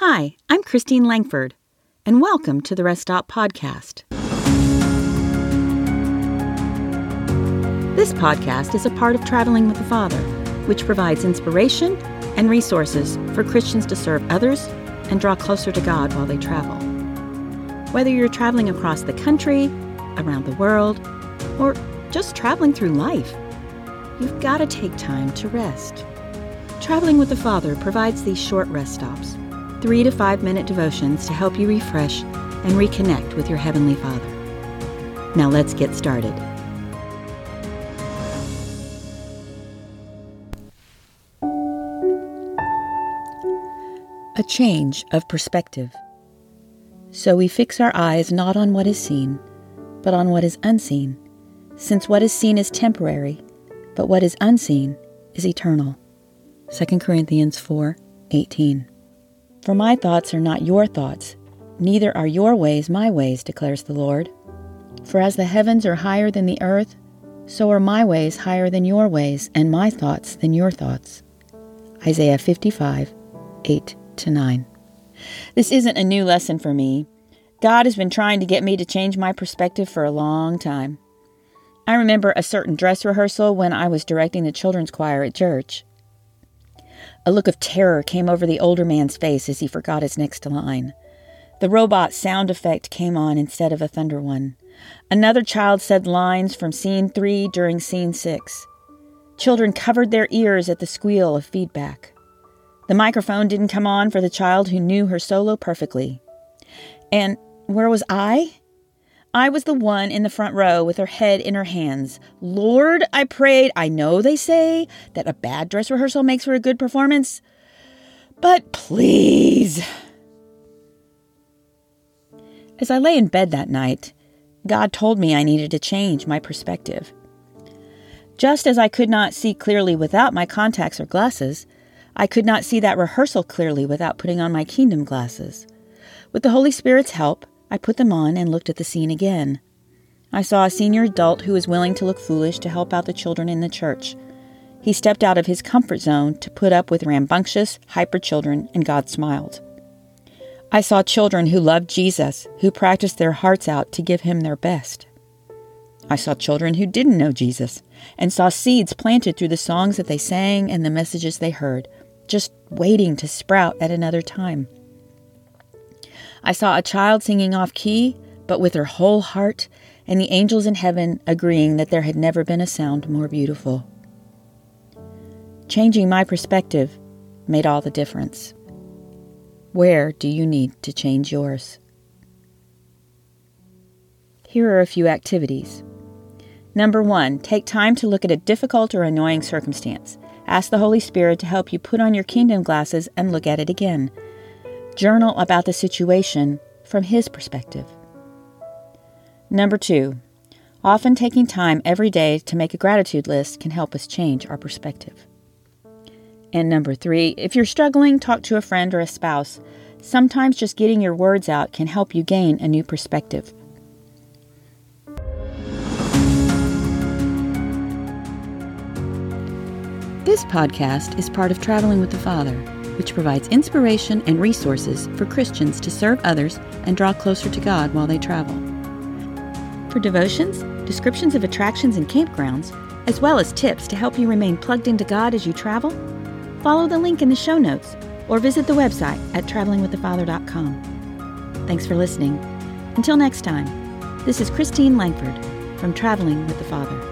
Hi, I'm Christine Langford, and welcome to the Rest Stop Podcast. This podcast is a part of Traveling with the Father, which provides inspiration and resources for Christians to serve others and draw closer to God while they travel. Whether you're traveling across the country, around the world, or just traveling through life, you've got to take time to rest. Traveling with the Father provides these short rest stops, three to five minute devotions to help you refresh and reconnect with your Heavenly Father. Now let's get started. A change of perspective. So we fix our eyes not on what is seen, but on what is unseen, since what is seen is temporary, but what is unseen is eternal. 2 Corinthians 4 18. For my thoughts are not your thoughts, neither are your ways my ways, declares the Lord. For as the heavens are higher than the earth, so are my ways higher than your ways, and my thoughts than your thoughts. Isaiah 55 8 to 9. This isn't a new lesson for me. God has been trying to get me to change my perspective for a long time. I remember a certain dress rehearsal when I was directing the children's choir at church. A look of terror came over the older man's face as he forgot his next line. The robot sound effect came on instead of a thunder one. Another child said lines from scene three during scene six. Children covered their ears at the squeal of feedback. The microphone didn't come on for the child who knew her solo perfectly. And where was I? I was the one in the front row with her head in her hands. Lord, I prayed. I know they say that a bad dress rehearsal makes for a good performance, but please. As I lay in bed that night, God told me I needed to change my perspective. Just as I could not see clearly without my contacts or glasses, I could not see that rehearsal clearly without putting on my kingdom glasses. With the Holy Spirit's help, I put them on and looked at the scene again. I saw a senior adult who was willing to look foolish to help out the children in the church. He stepped out of his comfort zone to put up with rambunctious, hyper children, and God smiled. I saw children who loved Jesus, who practiced their hearts out to give him their best. I saw children who didn't know Jesus, and saw seeds planted through the songs that they sang and the messages they heard, just waiting to sprout at another time. I saw a child singing off key, but with her whole heart, and the angels in heaven agreeing that there had never been a sound more beautiful. Changing my perspective made all the difference. Where do you need to change yours? Here are a few activities. Number one, take time to look at a difficult or annoying circumstance. Ask the Holy Spirit to help you put on your kingdom glasses and look at it again. Journal about the situation from his perspective. Number two, often taking time every day to make a gratitude list can help us change our perspective. And number three, if you're struggling, talk to a friend or a spouse. Sometimes just getting your words out can help you gain a new perspective. This podcast is part of Traveling with the Father which provides inspiration and resources for Christians to serve others and draw closer to God while they travel. For devotions, descriptions of attractions and campgrounds, as well as tips to help you remain plugged into God as you travel, follow the link in the show notes or visit the website at travelingwiththefather.com. Thanks for listening. Until next time, this is Christine Langford from Traveling with the Father.